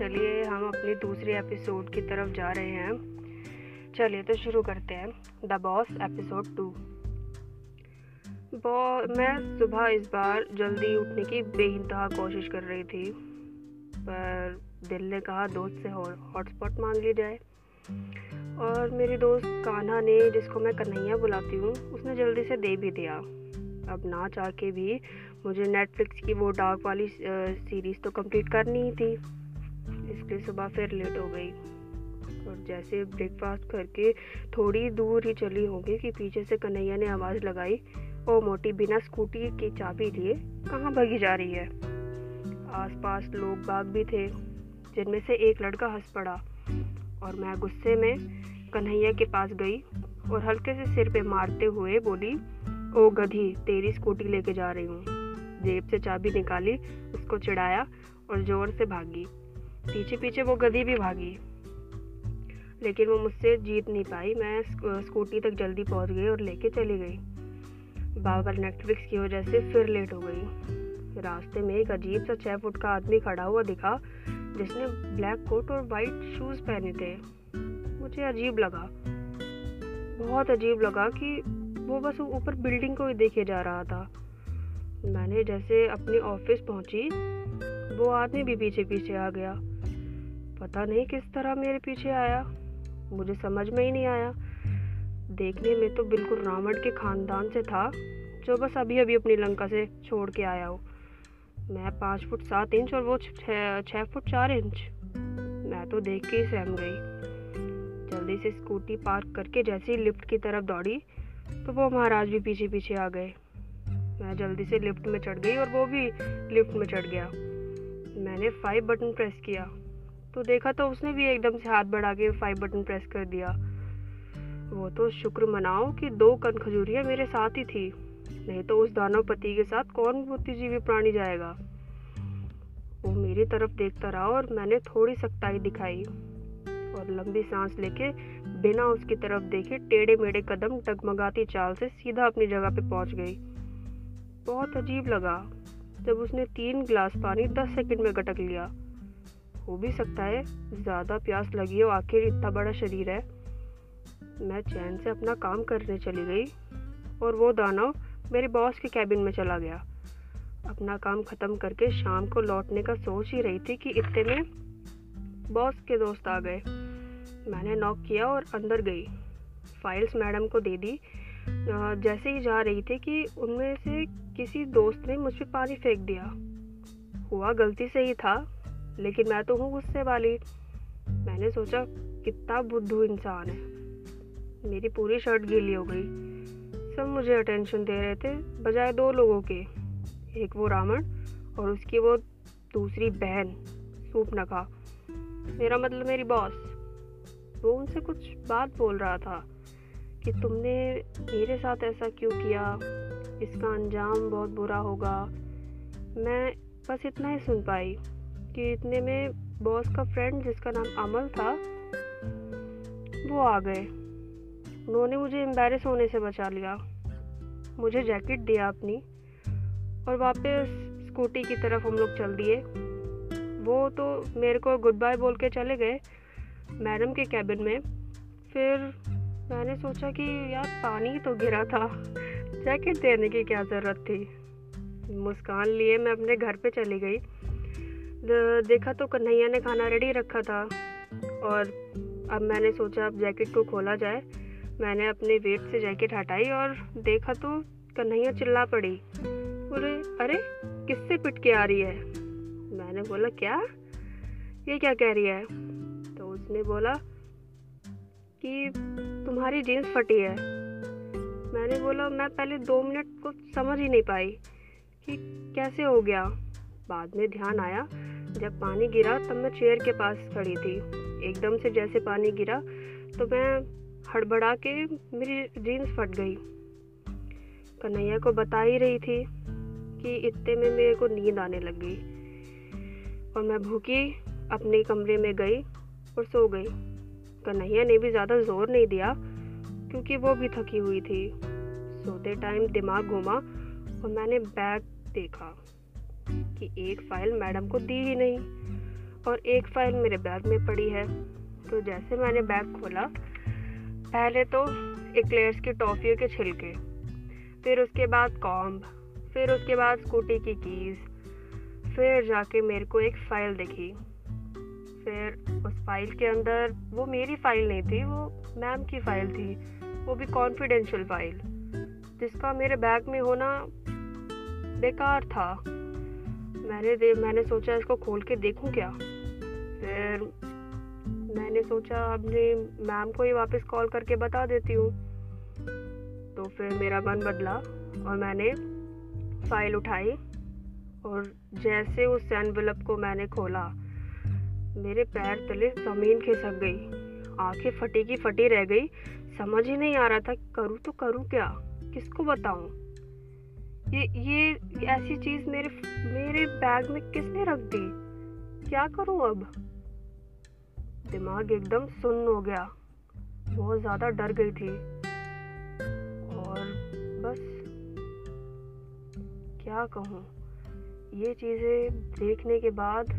चलिए हम अपने दूसरे एपिसोड की तरफ़ जा रहे हैं। चलिए तो शुरू करते हैं। द बॉस एपिसोड टू मैं सुबह इस बार जल्दी उठने की बेइंतहा कोशिश कर रही थी, पर दिल ने कहा दोस्त से हॉटस्पॉट मांग ली जाए। और मेरी दोस्त कान्हा ने, जिसको मैं कन्हैया बुलाती हूँ, उसने जल्दी से दे भी दिया। अब ना चाह के भी मुझे नेटफ्लिक्स की वो डार्क वाली सीरीज़ तो कंप्लीट करनी ही थी। इसलिए सुबह फिर लेट हो गई। और जैसे ब्रेकफास्ट करके थोड़ी दूर ही चली होगी कि पीछे से कन्हैया ने आवाज़ लगाई, ओ मोटी, बिना स्कूटी की चाबी लिए कहाँ भगी जा रही है? आसपास लोग बाग भी थे, जिनमें से एक लड़का हंस पड़ा। और मैं गुस्से में कन्हैया के पास गई और हल्के से सिर पे मारते हुए बोली, ओ गधी, तेरी स्कूटी लेके जा रही हूँ। जेब से चाबी निकाली, उसको चिढ़ाया और ज़ोर से भागी। पीछे पीछे वो गधी भी भागी। लेकिन वो मुझसे जीत नहीं पाई। मैं स्कूटी तक जल्दी पहुँच गई और लेके चली गई। बाबर नेटफ्लिक्स की वजह से फिर लेट हो गई। रास्ते में एक अजीब सा छः फुट का आदमी खड़ा हुआ दिखा, जिसने ब्लैक कोट और वाइट शूज़ पहने थे। मुझे अजीब लगा। बहुत अजीब लगा कि वो बस ऊपर बिल्डिंग को ही देखे जा रहा था। मैंने जैसे अपने ऑफ़िस पहुँची, वो आदमी भी पीछे पीछे आ गया। पता नहीं किस तरह मेरे पीछे आया। मुझे समझ में ही नहीं आया। देखने में तो बिल्कुल रावण के खानदान से था, जो बस अभी अभी अपनी लंका से छोड़ के आया हो। मैं पाँच फुट सात इंच और वो छः फुट चार इंच। मैं तो देख के ही सहम गई। जल्दी से स्कूटी पार्क करके जैसे ही लिफ्ट की तरफ़ दौड़ी तो वो महाराज भी पीछे पीछे आ गए। मैं जल्दी से लिफ्ट में चढ़ गई और वो भी लिफ्ट में चढ़ गया। मैंने फाइव बटन प्रेस किया। तो देखा तो उसने भी एकदम से हाथ बढ़ा के फाइव बटन प्रेस कर दिया। वो तो शुक्र मनाओ कि दो कन खजूरियाँ मेरे साथ ही थी। नहीं तो उस दानव पति के साथ कौन बुद्धिजीवी प्राणी जाएगा? वो मेरी तरफ़ देखता रहा और मैंने थोड़ी सख्ताई दिखाई और लंबी सांस लेके बिना उसकी तरफ़ देखे टेढ़े मेढ़े कदम टगमगाती चाल से सीधा अपनी जगह पे पहुँच गई। बहुत अजीब लगा जब उसने तीन गिलास पानी दस सेकंड में गटक लिया। हो भी सकता है। ज़्यादा प्यास लगी हो, आखिर इतना बड़ा शरीर है। मैं चैन से अपना काम करने चली गई और वो दानव मेरे बॉस के कैबिन में चला गया। अपना काम ख़त्म करके शाम को लौटने का सोच ही रही थी कि इतने में बॉस के दोस्त आ गए। मैंने नॉक किया और अंदर गई। फाइल्स मैडम को दे दी। जैसे ही जा रही थी कि उनमें से किसी दोस्त ने मुझ पर पानी फेंक दिया। हुआ गलती से ही था। लेकिन मैं तो हूँ गुस्से वाली। मैंने सोचा, कितना बुद्धू इंसान है। मेरी पूरी शर्ट गीली हो गई। सब मुझे अटेंशन दे रहे थे, बजाय दो लोगों के। एक वो रावण और उसकी वो दूसरी बहन सूप नखा मेरा मतलब मेरी बॉस वो उनसे कुछ बात बोल रहा था कि तुमने मेरे साथ ऐसा क्यों किया? इसका अंजाम बहुत बुरा होगा। मैं बस इतना ही सुन पाई। कि इतने में बॉस का फ्रेंड जिसका नाम अमल था, वो आ गए। उन्होंने मुझे एम्बेरस होने से बचा लिया। मुझे जैकेट दिया अपनी और वापस स्कूटी की तरफ़ हम लोग चल दिए। वो तो मेरे को गुड बाय बोल के चले गए मैडम के कैबिन में। फिर मैंने सोचा कि यार पानी तो गिरा था। जैकेट देने की क्या ज़रूरत थी? मुस्कान लिए मैं अपने घर पे चली गई। देखा तो कन्हैया ने खाना रेडी रखा था। और अब मैंने सोचा अब जैकेट को खोला जाए। मैंने अपने वेट से जैकेट हटाई और देखा तो कन्हैया चिल्ला पड़ी। बोले, अरे, किससे पिट के आ रही है? मैंने बोला, क्या? ये क्या कह रही है? तो उसने बोला कि, तुम्हारी जीन्स फटी है। मैंने बोला, मैं पहले दो मिनट को समझ ही नहीं पाई कि कैसे हो गया? बाद में ध्यान आया जब पानी गिरा तब मैं चेयर के पास खड़ी थी। एकदम से जैसे पानी गिरा तो मैं हड़बड़ा के मेरी जीन्स फट गई। कन्हैया को बता ही रही थी कि इतने में मेरे को नींद आने लग गई। और मैं भूखी अपने कमरे में गई और सो गई। कन्हैया ने भी ज़्यादा ज़ोर नहीं दिया, क्योंकि वो भी थकी हुई थी। सोते टाइम दिमाग घूमा और मैंने बैग देखा। कि एक फ़ाइल मैडम को दी ही नहीं और एक फ़ाइल मेरे बैग में पड़ी है। तो जैसे मैंने बैग खोला, पहले तो एक्लेयर्स की टॉफ़ियों के छिलके, फिर उसके बाद कॉम्ब फिर उसके बाद स्कूटी की कीज़ फिर जाके मेरे को एक फ़ाइल दिखी। फिर उस फ़ाइल के अंदर वो मेरी फ़ाइल नहीं थी, वो मैम की फ़ाइल थी, वो भी कॉन्फिडेंशियल फ़ाइल जिसका मेरे बैग में होना बेकार था। मैंने दे, मैंने सोचा इसको खोल के देखूँ क्या? फिर मैंने सोचा अपने मैम को ही वापस कॉल करके बता देती हूँ। तो फिर मेरा मन बदला और मैंने फ़ाइल उठाई और जैसे उस एनवेलप को मैंने खोला, मेरे पैर तले ज़मीन खिसक गई। आँखें फटी की फटी रह गई। समझ ही नहीं आ रहा था, करूँ तो करूँ क्या? किसको बताऊँ? ये ये ऐसी चीज़ मेरे मेरे बैग में किसने रख दी? क्या करूँ अब? दिमाग एकदम सुन्न हो गया। बहुत ज़्यादा डर गई थी। और बस, क्या कहूँ? ये चीज़ें देखने के बाद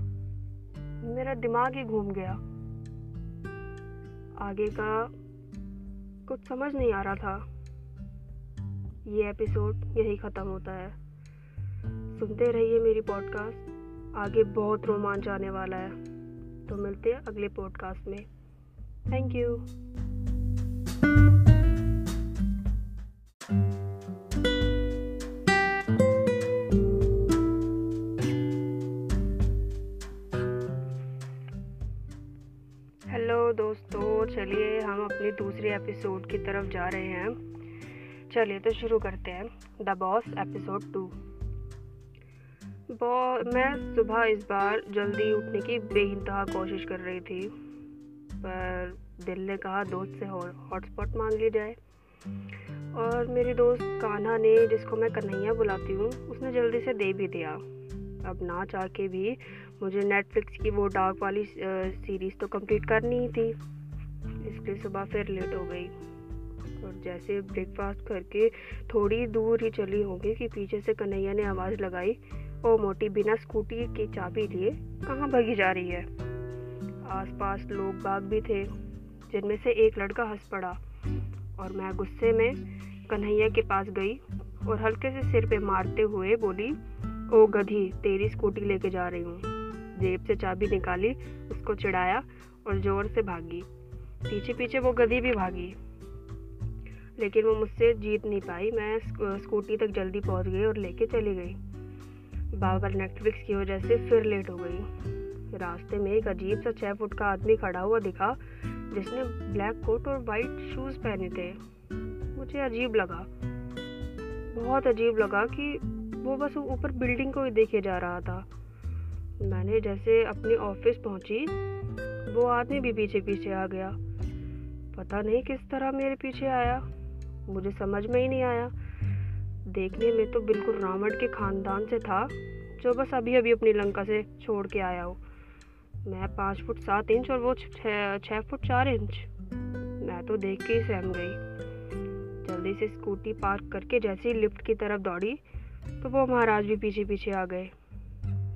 मेरा दिमाग ही घूम गया। आगे का कुछ समझ नहीं आ रहा था। ये एपिसोड यही ख़त्म होता है। सुनते रहिए मेरी पॉडकास्ट आगे बहुत रोमांच आने वाला है। तो मिलते हैं अगले पॉडकास्ट में। थैंक यू हेलो दोस्तों, चलिए हम अपनी दूसरे एपिसोड की तरफ़ जा रहे हैं। चलिए तो शुरू करते हैं। द बॉस एपिसोड टू मैं सुबह इस बार जल्दी उठने की बेइंतहा कोशिश कर रही थी, पर दिल ने कहा दोस्त से हॉटस्पॉट मांग ली जाए। और मेरी दोस्त कान्हा ने, जिसको मैं कन्हैया बुलाती हूँ, उसने जल्दी से दे भी दिया। अब ना चाह के भी मुझे नेटफ्लिक्स की वो डार्क वाली सीरीज़ तो कंप्लीट करनी ही थी। इसलिए सुबह फिर लेट हो गई। और जैसे ब्रेकफास्ट करके थोड़ी दूर ही चली होगी कि पीछे से कन्हैया ने आवाज़ लगाई, ओ मोटी, बिना स्कूटी की चाबी लिए, कहाँ भगी जा रही है? आसपास लोग बाग भी थे, जिनमें से एक लड़का हंस पड़ा और मैं गुस्से में कन्हैया के पास गई और हल्के से सिर पे मारते हुए बोली, ओ गधी, तेरी स्कूटी लेके जा रही हूँ। जेब से चाबी निकाली, उसको चिढ़ाया और ज़ोर से भागी। पीछे पीछे वो गधी भी भागी। लेकिन वो मुझसे जीत नहीं पाई। मैं स्कूटी तक जल्दी पहुँच गई और लेके चली गई। बाबर नेटफ्लिक्स की वजह से फिर लेट हो गई। रास्ते में एक अजीब सा छः फुट का आदमी खड़ा हुआ दिखा, जिसने ब्लैक कोट और वाइट शूज़ पहने थे। मुझे अजीब लगा। बहुत अजीब लगा कि वो बस ऊपर बिल्डिंग को ही देखे जा रहा था। मैंने जैसे अपनी ऑफ़िस पहुँची, वो आदमी भी पीछे पीछे आ गया। पता नहीं किस तरह मेरे पीछे आया। मुझे समझ में ही नहीं आया। देखने में तो बिल्कुल रावण के खानदान से था, जो बस अभी अभी अपनी लंका से छोड़ के आया हो। मैं पाँच फुट सात इंच और वो छः फुट चार इंच। मैं तो देख के ही सहम गई। जल्दी से स्कूटी पार्क करके जैसे ही लिफ्ट की तरफ़ दौड़ी तो वो महाराज भी पीछे पीछे आ गए।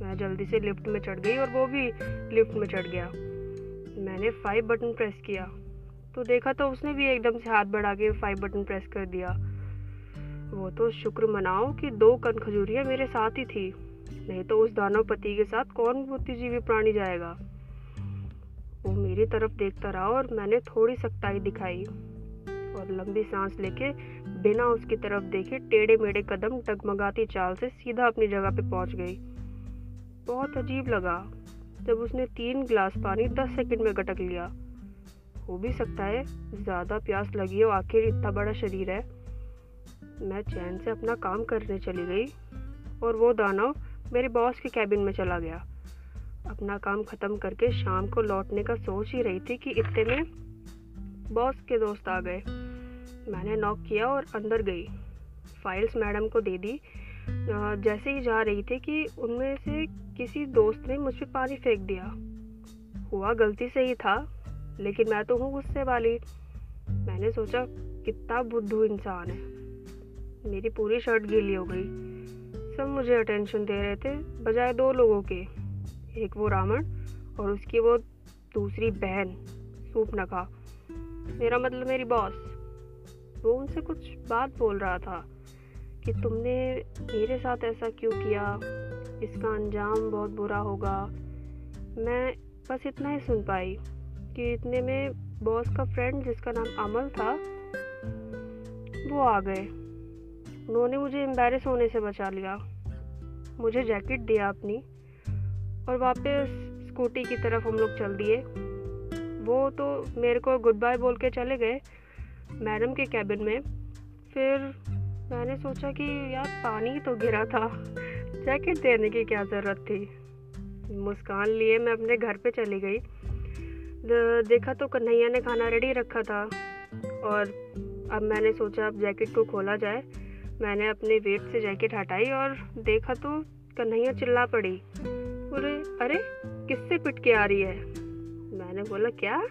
मैं जल्दी से लिफ्ट में चढ़ गई और वो भी लिफ्ट में चढ़ गया। मैंने फाइव बटन प्रेस किया। तो देखा तो उसने भी एकदम से हाथ बढ़ा के फाइव बटन प्रेस कर दिया। वो तो शुक्र मनाओ कि दो कन खजूरियाँ मेरे साथ ही थी। नहीं तो उस दानव पति के साथ कौन बुद्धिजीवी प्राणी जाएगा? वो मेरी तरफ़ देखता रहा और मैंने थोड़ी सख्ताई दिखाई और लंबी सांस लेके बिना उसकी तरफ़ देखे टेढ़े मेढ़े कदम टगमगाती चाल से सीधा अपनी जगह पे पहुँच गई। बहुत अजीब लगा जब उसने तीन गिलास पानी दस सेकंड में गटक लिया। हो भी सकता है। ज़्यादा प्यास लगी हो, आखिर इतना बड़ा शरीर है। मैं चैन से अपना काम करने चली गई और वो दानव मेरे बॉस के कैबिन में चला गया। अपना काम ख़त्म करके शाम को लौटने का सोच ही रही थी कि इतने में बॉस के दोस्त आ गए। मैंने नॉक किया और अंदर गई। फाइल्स मैडम को दे दी। जैसे ही जा रही थी कि उनमें से किसी दोस्त ने मुझ पर पानी फेंक दिया। हुआ गलती से ही था। लेकिन मैं तो हूँ गुस्से वाली। मैंने सोचा कितना बुद्धू इंसान है। मेरी पूरी शर्ट गीली हो गई। सब मुझे अटेंशन दे रहे थे, बजाय दो लोगों के। एक वो रावण और उसकी वो दूसरी बहन सूप नखा मेरा मतलब मेरी बॉस वो उनसे कुछ बात बोल रहा था कि तुमने मेरे साथ ऐसा क्यों किया? इसका अंजाम बहुत बुरा होगा। मैं बस इतना ही सुन पाई। कि इतने में बॉस का फ्रेंड जिसका नाम अमल था, वो आ गए। उन्होंने मुझे एम्बेरस होने से बचा लिया। मुझे जैकेट दिया अपनी और वापस स्कूटी की तरफ़ हम लोग चल दिए। वो तो मेरे को गुड बाय बोल के चले गए मैडम के कैबिन में। फिर मैंने सोचा कि यार पानी तो गिरा था जैकेट देने की क्या ज़रूरत थी? मुस्कान लिए मैं अपने घर पे चली गई। देखा तो कन्हैया ने खाना रेडी रखा था। और अब मैंने सोचा, अब जैकेट को खोला जाए। मैंने अपने वेट से जैकेट हटाई और देखा तो कन्हैया चिल्ला पड़ी। बोले, अरे, किससे पिट के आ रही है? मैंने बोला, क्या?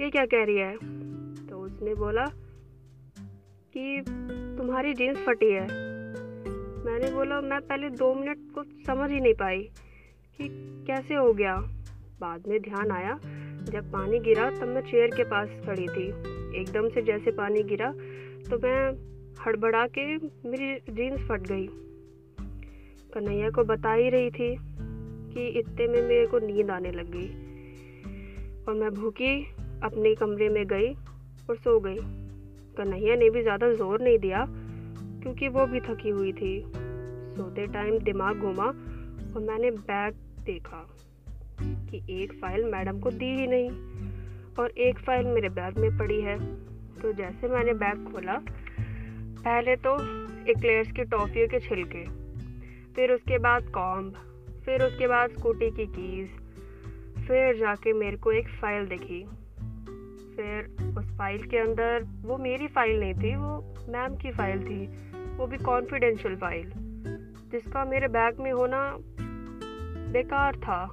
ये क्या कह रही है? तो उसने बोला कि, तुम्हारी जीन्स फटी है। मैंने बोला, मैं पहले दो मिनट को समझ ही नहीं पाई कि कैसे हो गया? बाद में ध्यान आया जब पानी गिरा तब मैं चेयर के पास खड़ी थी। एकदम से जैसे पानी गिरा तो मैं हड़बड़ा के मेरी जीन्स फट गई। कन्हैया को बता ही रही थी कि इतने में मेरे को नींद आने लग गई। और मैं भूखी अपने कमरे में गई और सो गई। कन्हैया ने भी ज़्यादा ज़ोर नहीं दिया, क्योंकि वो भी थकी हुई थी। सोते टाइम दिमाग घूमा और मैंने बैग देखा। कि एक फ़ाइल मैडम को दी ही नहीं और एक फ़ाइल मेरे बैग में पड़ी है। तो जैसे मैंने बैग खोला, पहले तो एक्लेयर्स की टॉफ़ियों के छिलके, फिर उसके बाद कॉम्ब फिर उसके बाद स्कूटी की कीज़ फिर जाके मेरे को एक फ़ाइल दिखी। फिर उस फ़ाइल के अंदर वो मेरी फ़ाइल नहीं थी, वो मैम की फ़ाइल थी, वो भी कॉन्फिडेंशियल फ़ाइल जिसका मेरे बैग में होना बेकार था।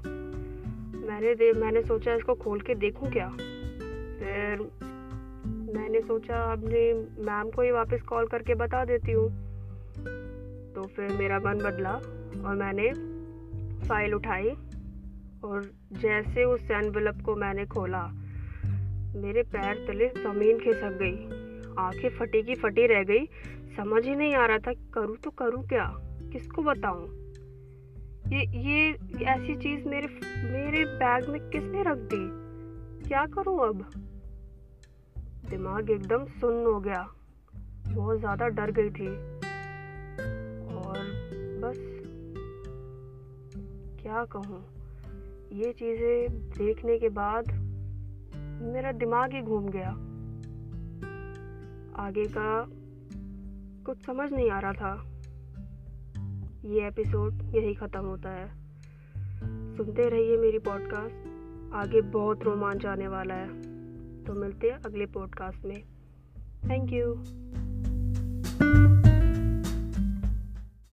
मैंने दे, मैंने सोचा इसको खोल के देखूँ क्या? फिर मैंने सोचा अपने मैम को ही वापस कॉल करके बता देती हूँ। तो फिर मेरा मन बदला और मैंने फ़ाइल उठाई और जैसे उस एनवेलप को मैंने खोला, मेरे पैर तले ज़मीन खिसक गई। आँखें फटी की फटी रह गई। समझ ही नहीं आ रहा था, करूँ तो करूँ क्या? किसको बताऊँ? ये ये ऐसी चीज़ मेरे मेरे बैग में किसने रख दी? क्या करूँ अब? दिमाग एकदम सुन्न हो गया। बहुत ज़्यादा डर गई थी। और बस, क्या कहूँ? ये चीज़ें देखने के बाद मेरा दिमाग ही घूम गया। आगे का कुछ समझ नहीं आ रहा था। ये एपिसोड यही ख़त्म होता है। सुनते रहिए मेरी पॉडकास्ट आगे बहुत रोमांच आने वाला है। तो मिलते हैं अगले पॉडकास्ट में। Thank you